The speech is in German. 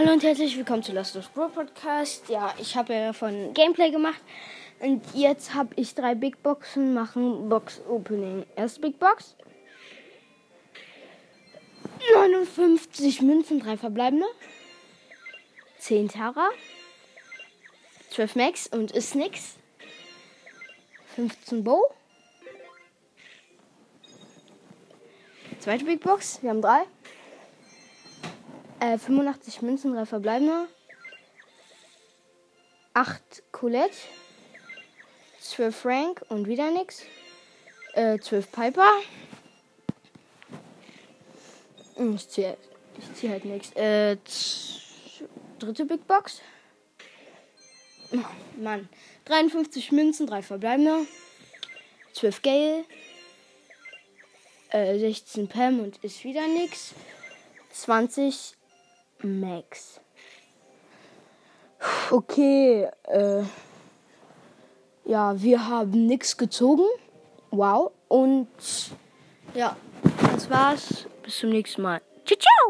Hallo und herzlich willkommen zu Last of Bro Podcast. Ja, ich habe ja von Gameplay gemacht und jetzt habe ich drei Big Boxen machen Box Opening. Erste Big Box. 59 Münzen, drei verbleibende. 10 Tara. 12 Max und ist nix. 15 Bow. Zweite Big Box. Wir haben drei. Äh, 85 Münzen, drei verbleibende. 8 Colette. 12 Frank und wieder nix. Äh, 12 Piper. Hm, Ich ziehe ich zieh halt nichts. Äh, dritte Big Box. Oh, Mann. 53 Münzen, drei verbleibende. 12 Gale. Äh, 16 Pam und ist wieder nix. 20 Max. Okay, äh. Ja, wir haben nix gezogen. Wow. Und ja, das war's. Bis zum nächsten Mal. Ciao, ciao!